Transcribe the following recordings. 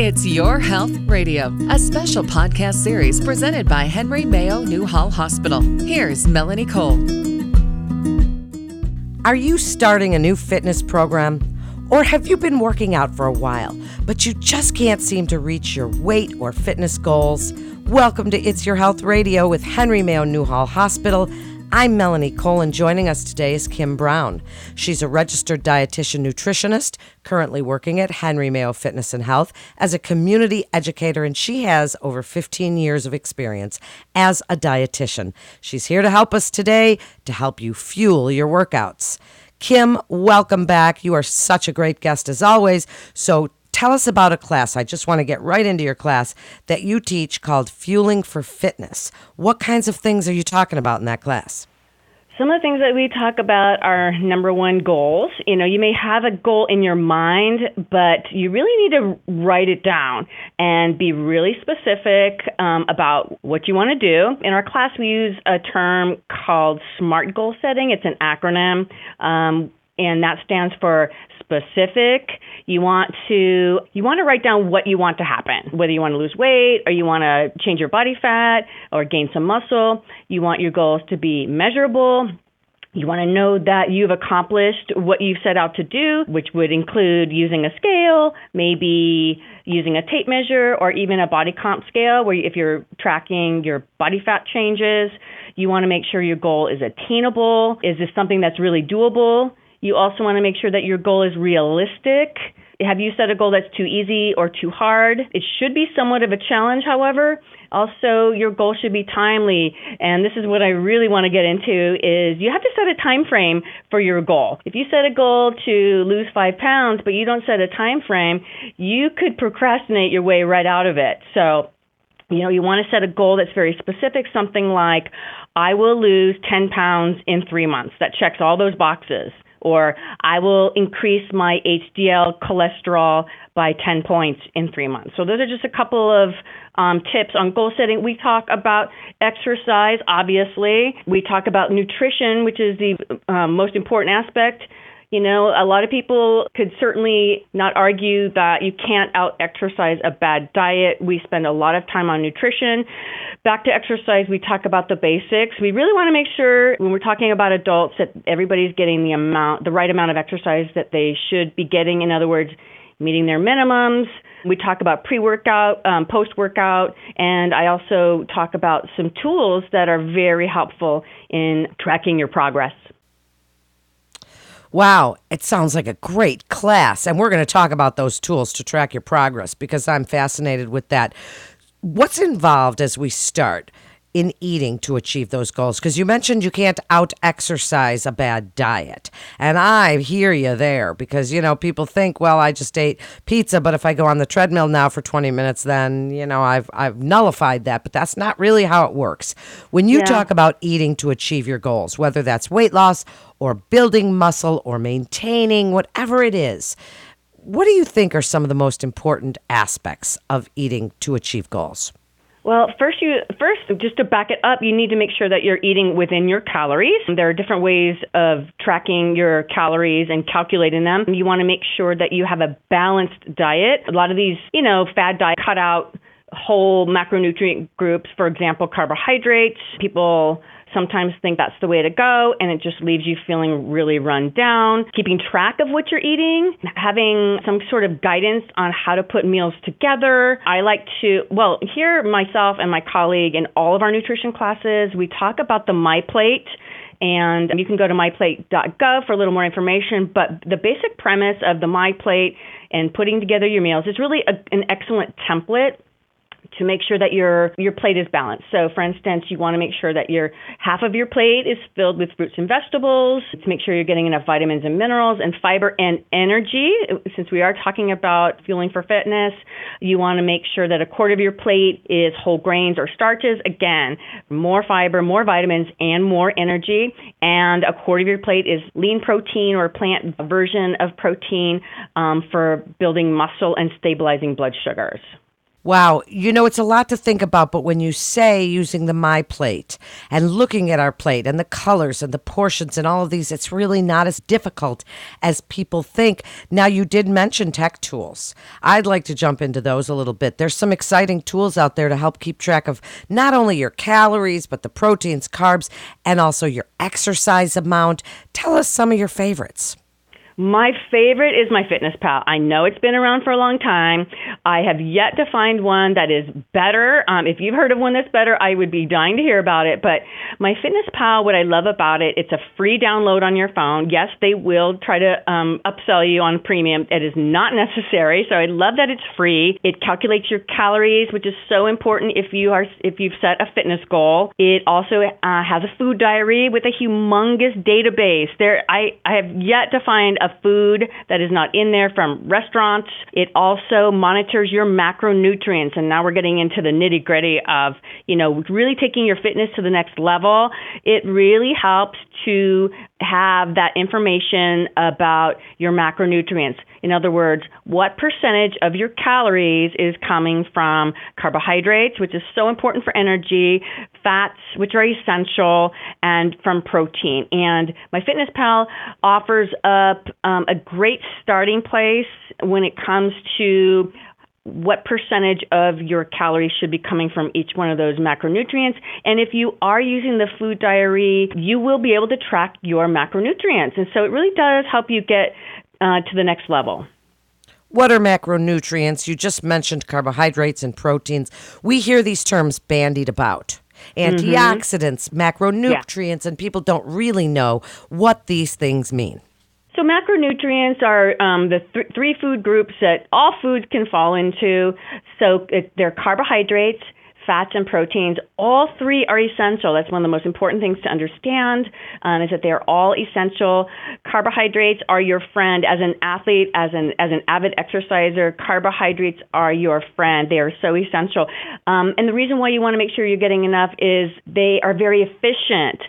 It's Your Health Radio, a special podcast series presented by Henry Mayo Newhall Hospital. Here's Melanie Cole. Are you starting a new fitness program? Or have you been working out for a while, but you just can't seem to reach your weight or fitness goals? Welcome to It's Your Health Radio with Henry Mayo Newhall Hospital. I'm Melanie Cole, and joining us today is Kim Brown. She's a registered dietitian nutritionist, currently working at Henry Mayo Fitness and Health as a community educator, and she has over 15 years of experience as a dietitian. She's here to help us today to help you fuel your workouts. Kim, welcome back. You are such a great guest as always. So tell us about a class. I just want to get right into your class that you teach called Fueling for Fitness. What kinds of things are you talking about in that class? Some of the things that we talk about are number one goals. You know, you may have a goal in your mind, but you really need to write it down and be really specific um, about what you want to do. In our class, we use a term called SMART goal setting. It's an acronym, um, and that stands for specific. You want to you want to write down what you want to happen, whether you want to lose weight or you want to change your body fat or gain some muscle. You want your goals to be measurable. You want to know that you've accomplished what you've set out to do, which would include using a scale, maybe using a tape measure, or even a body comp scale, where if you're tracking your body fat changes, you want to make sure your goal is attainable. Is this something that's really doable? You also want to make sure that your goal is realistic. Have you set a goal that's too easy or too hard? It should be somewhat of a challenge, however. Also, your goal should be timely, and this is what I really want to get into is you have to set a time frame for your goal. If you set a goal to lose 5 pounds but you don't set a time frame, you could procrastinate your way right out of it. So, you know, you want to set a goal that's very specific, something like I will lose 10 pounds in 3 months. That checks all those boxes or I will increase my HDL cholesterol by 10 points in three months. So, those are just a couple of um, tips on goal setting. We talk about exercise, obviously. We talk about nutrition, which is the um, most important aspect. You know, a lot of people could certainly not argue that you can't out exercise a bad diet. We spend a lot of time on nutrition. Back to exercise, we talk about the basics. We really want to make sure when we're talking about adults that everybody's getting the amount, the right amount of exercise that they should be getting. In other words, meeting their minimums. We talk about pre workout, um, post workout, and I also talk about some tools that are very helpful in tracking your progress. Wow, it sounds like a great class. And we're going to talk about those tools to track your progress because I'm fascinated with that. What's involved as we start? In eating to achieve those goals? Because you mentioned you can't out exercise a bad diet. And I hear you there because, you know, people think, well, I just ate pizza, but if I go on the treadmill now for 20 minutes, then, you know, I've, I've nullified that. But that's not really how it works. When you yeah. talk about eating to achieve your goals, whether that's weight loss or building muscle or maintaining, whatever it is, what do you think are some of the most important aspects of eating to achieve goals? Well, first you first just to back it up, you need to make sure that you're eating within your calories. There are different ways of tracking your calories and calculating them. You want to make sure that you have a balanced diet. A lot of these, you know, fad diet cut out whole macronutrient groups, for example, carbohydrates. People sometimes think that's the way to go, and it just leaves you feeling really run down. Keeping track of what you're eating, having some sort of guidance on how to put meals together. I like to, well, here myself and my colleague in all of our nutrition classes, we talk about the My Plate. And you can go to myplate.gov for a little more information. But the basic premise of the My Plate and putting together your meals is really a, an excellent template to make sure that your your plate is balanced. So for instance, you want to make sure that your half of your plate is filled with fruits and vegetables to make sure you're getting enough vitamins and minerals and fiber and energy. Since we are talking about fueling for fitness, you want to make sure that a quarter of your plate is whole grains or starches. Again, more fiber, more vitamins and more energy. And a quarter of your plate is lean protein or plant version of protein um, for building muscle and stabilizing blood sugars. Wow, you know, it's a lot to think about, but when you say using the My Plate and looking at our plate and the colors and the portions and all of these, it's really not as difficult as people think. Now, you did mention tech tools. I'd like to jump into those a little bit. There's some exciting tools out there to help keep track of not only your calories, but the proteins, carbs, and also your exercise amount. Tell us some of your favorites. My favorite is MyFitnessPal. I know it's been around for a long time. I have yet to find one that is better. Um, if you've heard of one that's better, I would be dying to hear about it. But MyFitnessPal, what I love about it, it's a free download on your phone. Yes, they will try to um, upsell you on premium. It is not necessary. So I love that it's free. It calculates your calories, which is so important if you are if you've set a fitness goal. It also uh, has a food diary with a humongous database. There, I I have yet to find a food that is not in there from restaurants. It also monitors your macronutrients. And now we're getting into the nitty gritty of, you know, really taking your fitness to the next level. It really helps to have that information about your macronutrients. In other words, what percentage of your calories is coming from carbohydrates, which is so important for energy, fats, which are essential, and from protein. And MyFitnessPal offers up um, a great starting place when it comes to what percentage of your calories should be coming from each one of those macronutrients. And if you are using the food diary, you will be able to track your macronutrients. And so it really does help you get uh, to the next level. What are macronutrients? You just mentioned carbohydrates and proteins. We hear these terms bandied about. Antioxidants, mm-hmm. macronutrients, yeah. and people don't really know what these things mean. So macronutrients are um, the th- three food groups that all foods can fall into. So it, they're carbohydrates, fats and proteins, all three are essential. That's one of the most important things to understand um, is that they're all essential. Carbohydrates are your friend as an athlete, as an as an avid exerciser. Carbohydrates are your friend. They are so essential. Um, and the reason why you want to make sure you're getting enough is they are very efficient.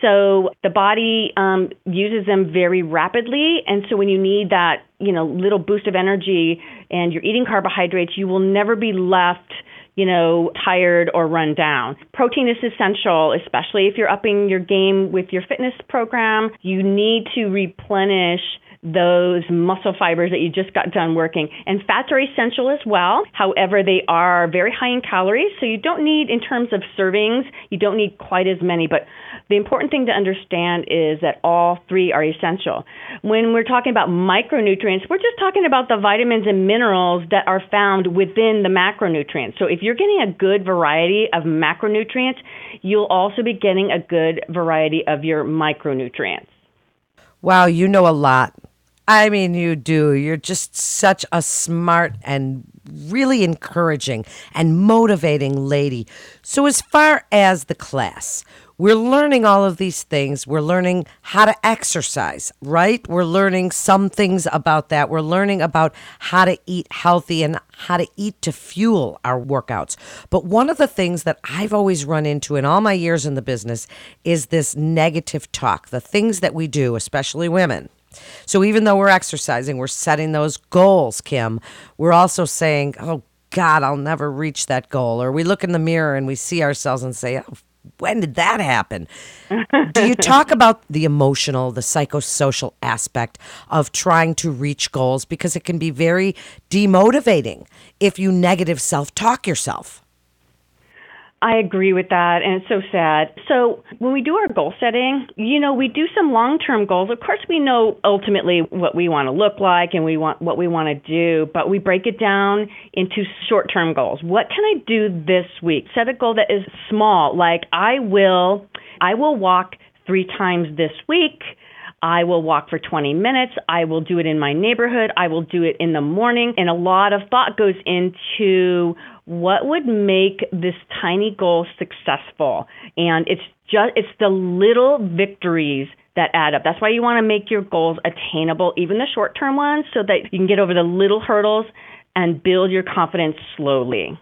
So the body um, uses them very rapidly, and so when you need that, you know, little boost of energy, and you're eating carbohydrates, you will never be left you know, tired or run down. Protein is essential, especially if you're upping your game with your fitness program. You need to replenish those muscle fibers that you just got done working. And fats are essential as well. However, they are very high in calories, so you don't need, in terms of servings, you don't need quite as many. But the important thing to understand is that all three are essential. When we're talking about micronutrients, we're just talking about the vitamins and minerals that are found within the macronutrients. So if you're getting a good variety of macronutrients, you'll also be getting a good variety of your micronutrients. Wow, you know a lot. I mean, you do. You're just such a smart and really encouraging and motivating lady. So, as far as the class, we're learning all of these things. We're learning how to exercise, right? We're learning some things about that. We're learning about how to eat healthy and how to eat to fuel our workouts. But one of the things that I've always run into in all my years in the business is this negative talk, the things that we do, especially women so even though we're exercising, we're setting those goals, Kim. We're also saying, oh, God, I'll never reach that goal. Or we look in the mirror and we see ourselves and say, oh, when did that happen? Do you talk about the emotional, the psychosocial aspect of trying to reach goals? Because it can be very demotivating if you negative self talk yourself. I agree with that, and it's so sad. So, when we do our goal setting, you know, we do some long term goals. Of course, we know ultimately what we want to look like and we want what we want to do, but we break it down into short term goals. What can I do this week? Set a goal that is small, like I will, I will walk three times this week. I will walk for 20 minutes. I will do it in my neighborhood. I will do it in the morning. And a lot of thought goes into what would make this tiny goal successful? And it's just it's the little victories that add up. That's why you want to make your goals attainable, even the short-term ones, so that you can get over the little hurdles and build your confidence slowly.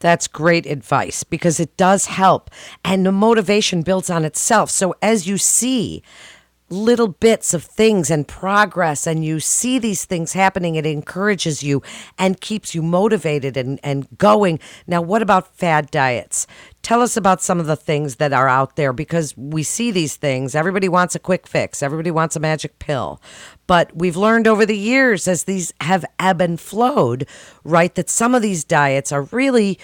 That's great advice because it does help and the motivation builds on itself. So as you see little bits of things and progress and you see these things happening it encourages you and keeps you motivated and, and going now what about fad diets tell us about some of the things that are out there because we see these things everybody wants a quick fix everybody wants a magic pill but we've learned over the years as these have ebb and flowed right that some of these diets are really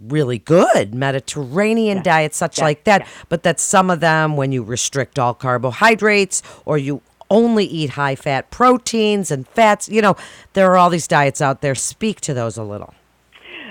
really good Mediterranean yeah. diets, such yeah. like that. Yeah. But that some of them, when you restrict all carbohydrates or you only eat high fat proteins and fats, you know, there are all these diets out there. Speak to those a little.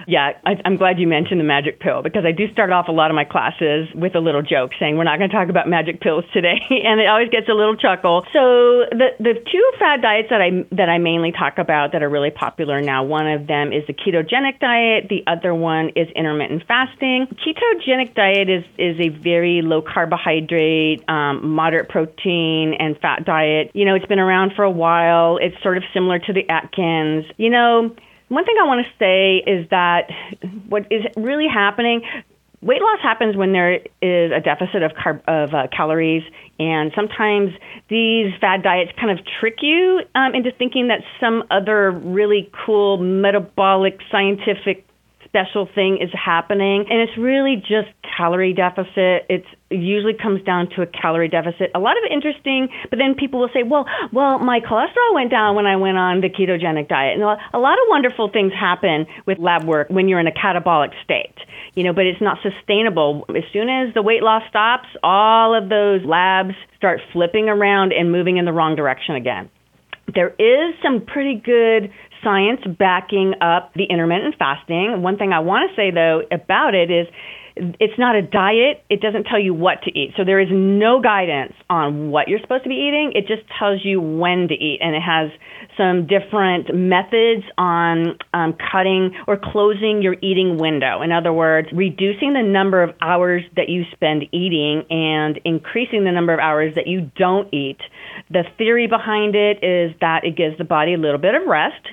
Yeah, I, I'm glad you mentioned the magic pill because I do start off a lot of my classes with a little joke saying we're not going to talk about magic pills today, and it always gets a little chuckle. So the the two fad diets that I that I mainly talk about that are really popular now, one of them is the ketogenic diet, the other one is intermittent fasting. Ketogenic diet is is a very low carbohydrate, um, moderate protein and fat diet. You know, it's been around for a while. It's sort of similar to the Atkins. You know, one thing I want to say is that what is really happening weight loss happens when there is a deficit of carb of uh, calories and sometimes these fad diets kind of trick you um, into thinking that some other really cool metabolic scientific special thing is happening. And it's really just calorie deficit. It usually comes down to a calorie deficit. A lot of interesting but then people will say well well my cholesterol went down when i went on the ketogenic diet. And a lot of wonderful things happen with lab work when you're in a catabolic state you know but it's not sustainable. As soon as the weight loss stops all of those labs start flipping around and moving in the wrong direction again. There is some pretty good science backing up the intermittent fasting. One thing I want to say, though, about it is it's not a diet. It doesn't tell you what to eat. So there is no guidance on what you're supposed to be eating. It just tells you when to eat. And it has some different methods on um, cutting or closing your eating window. In other words, reducing the number of hours that you spend eating and increasing the number of hours that you don't eat. The theory behind it is that it gives the body a little bit of rest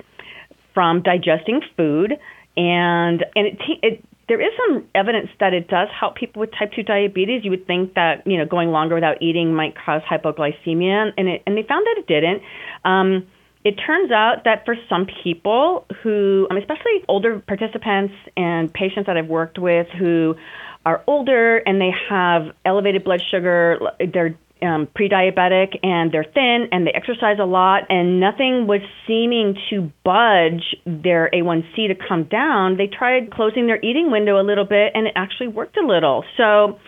from digesting food, and and it, it there is some evidence that it does help people with type 2 diabetes. You would think that, you know, going longer without eating might cause hypoglycemia, and, it, and they found that it didn't. Um, it turns out that for some people who, especially older participants and patients that I've worked with who are older and they have elevated blood sugar, they're um, pre-diabetic and they're thin and they exercise a lot and nothing was seeming to budge their A1C to come down, they tried closing their eating window a little bit and it actually worked a little. So,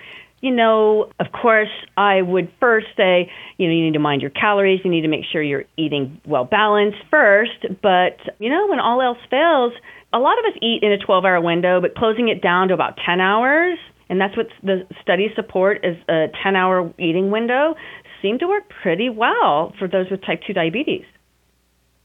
you know, of course, I would first say, you know, you need to mind your calories. You need to make sure you're eating well balanced first. But, you know, when all else fails, a lot of us eat in a 12 hour window, but closing it down to about 10 hours and that's what the studies support is a 10 hour eating window seemed to work pretty well for those with type 2 diabetes.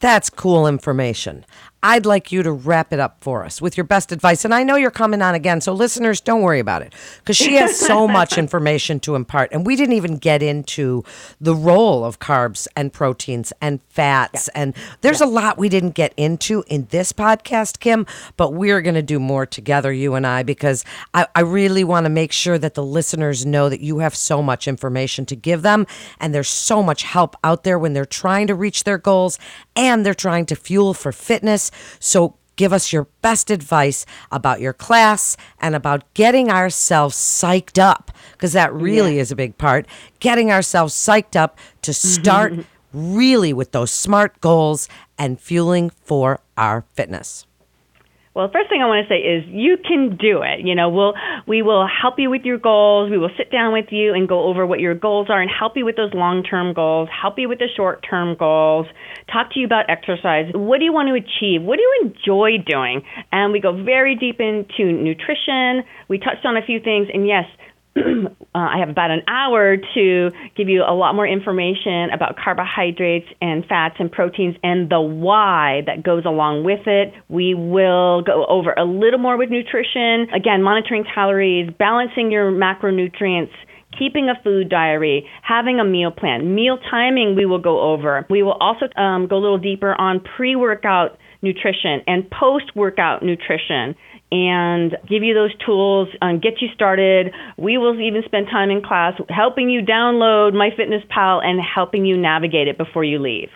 That's cool information. I'd like you to wrap it up for us with your best advice. And I know you're coming on again, so listeners, don't worry about it because she has so much information to impart. And we didn't even get into the role of carbs and proteins and fats. Yeah. And there's yeah. a lot we didn't get into in this podcast, Kim, but we're going to do more together, you and I, because I, I really want to make sure that the listeners know that you have so much information to give them. And there's so much help out there when they're trying to reach their goals and they're trying to fuel for fitness so give us your best advice about your class and about getting ourselves psyched up because that really yeah. is a big part. Getting ourselves psyched up to start really with those smart goals and fueling for our fitness. Well, the first thing I want to say is you can do it. You know, we'll we will help you with your goals. We will sit down with you and go over what your goals are and help you with those long-term goals, help you with the short-term goals, talk to you about exercise. What do you want to achieve? What do you enjoy doing? And we go very deep into nutrition. We touched on a few things and yes, uh, I have about an hour to give you a lot more information about carbohydrates and fats and proteins and the why that goes along with it. We will go over a little more with nutrition. Again, monitoring calories, balancing your macronutrients keeping a food diary, having a meal plan, meal timing we will go over. We will also um, go a little deeper on pre workout nutrition and post workout nutrition and give you those tools and get you started. We will even spend time in class helping you download MyFitnessPal and helping you navigate it before you leave.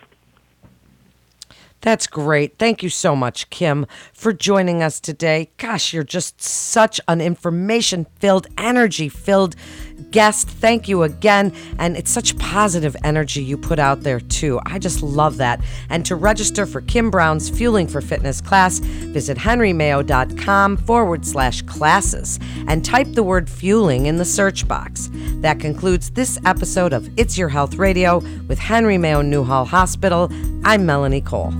That's great. Thank you so much, Kim, for joining us today. Gosh, you're just such an information filled, energy filled guest. Thank you again. And it's such positive energy you put out there, too. I just love that. And to register for Kim Brown's Fueling for Fitness class, visit henrymayo.com forward slash classes and type the word fueling in the search box. That concludes this episode of It's Your Health Radio with Henry Mayo Newhall Hospital. I'm Melanie Cole.